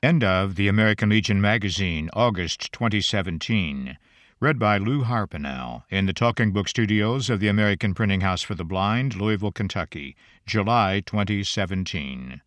End of The American Legion Magazine, August 2017. Read by Lou Harpenell in the Talking Book Studios of the American Printing House for the Blind, Louisville, Kentucky, July 2017.